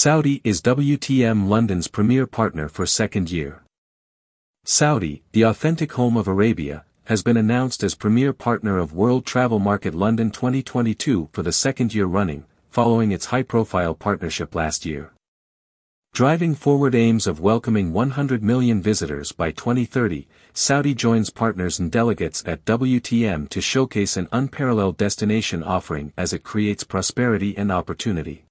Saudi is WTM London's premier partner for second year. Saudi, the authentic home of Arabia, has been announced as premier partner of World Travel Market London 2022 for the second year running, following its high-profile partnership last year. Driving forward aims of welcoming 100 million visitors by 2030, Saudi joins partners and delegates at WTM to showcase an unparalleled destination offering as it creates prosperity and opportunity.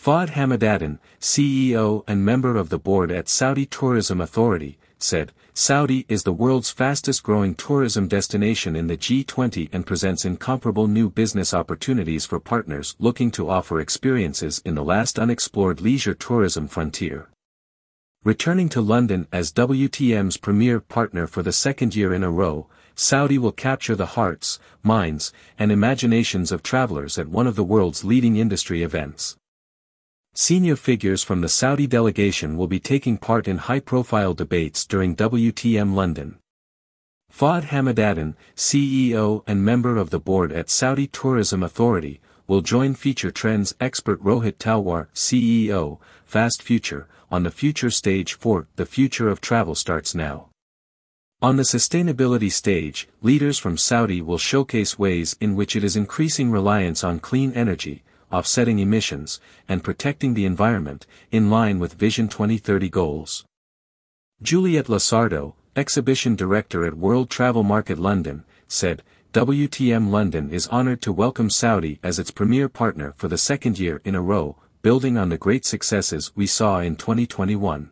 Fahd Hamidaddin, CEO and member of the board at Saudi Tourism Authority, said, Saudi is the world's fastest growing tourism destination in the G20 and presents incomparable new business opportunities for partners looking to offer experiences in the last unexplored leisure tourism frontier. Returning to London as WTM's premier partner for the second year in a row, Saudi will capture the hearts, minds, and imaginations of travelers at one of the world's leading industry events. Senior figures from the Saudi delegation will be taking part in high-profile debates during WTM London. Fahd Hamidaddin, CEO and member of the board at Saudi Tourism Authority, will join Future Trends expert Rohit Talwar, CEO, Fast Future, on the future stage for The Future of Travel Starts Now. On the sustainability stage, leaders from Saudi will showcase ways in which it is increasing reliance on clean energy, offsetting emissions, and protecting the environment, in line with Vision 2030 goals. Juliette Losardo, Exhibition Director at World Travel Market London, said, WTM London is honored to welcome Saudi as its premier partner for the second year in a row, building on the great successes we saw in 2021.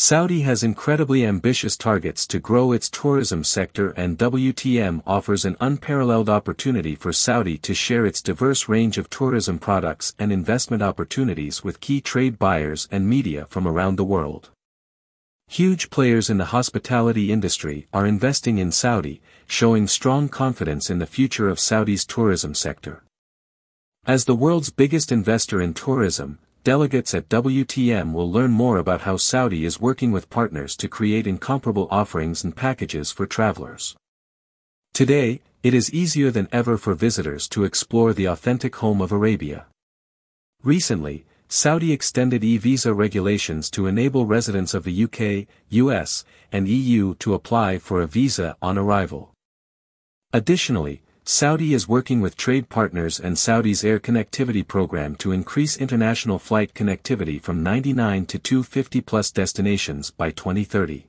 Saudi has incredibly ambitious targets to grow its tourism sector and WTM offers an unparalleled opportunity for Saudi to share its diverse range of tourism products and investment opportunities with key trade buyers and media from around the world. Huge players in the hospitality industry are investing in Saudi, showing strong confidence in the future of Saudi's tourism sector. As the world's biggest investor in tourism, delegates at WTM will learn more about how Saudi is working with partners to create incomparable offerings and packages for travelers. Today, it is easier than ever for visitors to explore the authentic home of Arabia. Recently, Saudi extended e-visa regulations to enable residents of the UK, US, and EU to apply for a visa on arrival. Additionally, Saudi is working with trade partners and Saudi's air connectivity program to increase international flight connectivity from 99 to 250 plus destinations by 2030.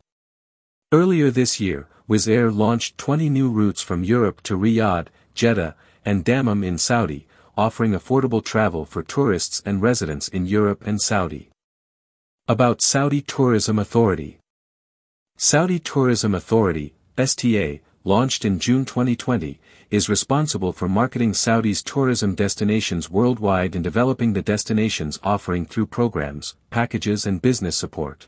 Earlier this year, Wizz Air launched 20 new routes from Europe to Riyadh, Jeddah, and Dammam in Saudi, offering affordable travel for tourists and residents in Europe and Saudi. About Saudi Tourism Authority Saudi Tourism Authority, STA, launched in June 2020, is responsible for marketing Saudi's tourism destinations worldwide and developing the destinations offering through programs, packages and business support.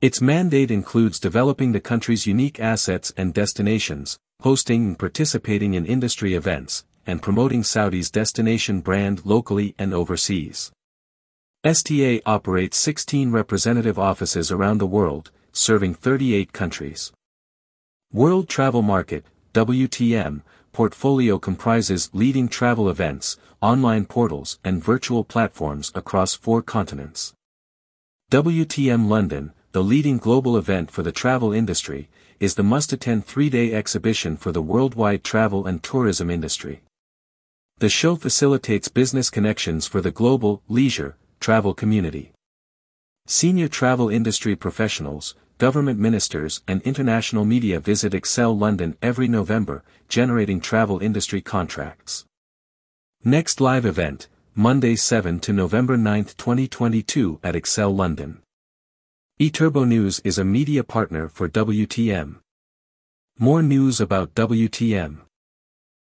Its mandate includes developing the country's unique assets and destinations, hosting and participating in industry events, and promoting Saudi's destination brand locally and overseas. STA operates 16 representative offices around the world, serving 38 countries. World Travel Market, WTM, portfolio comprises leading travel events, online portals and virtual platforms across four continents. WTM London, the leading global event for the travel industry, is the must-attend three-day exhibition for the worldwide travel and tourism industry. The show facilitates business connections for the global, leisure, travel community. Senior travel industry professionals, government ministers and international media visit Excel London every November, generating travel industry contracts. Next live event, Monday 7 to November 9, 2022 at Excel London. eTurbo News is a media partner for WTM. More news about WTM.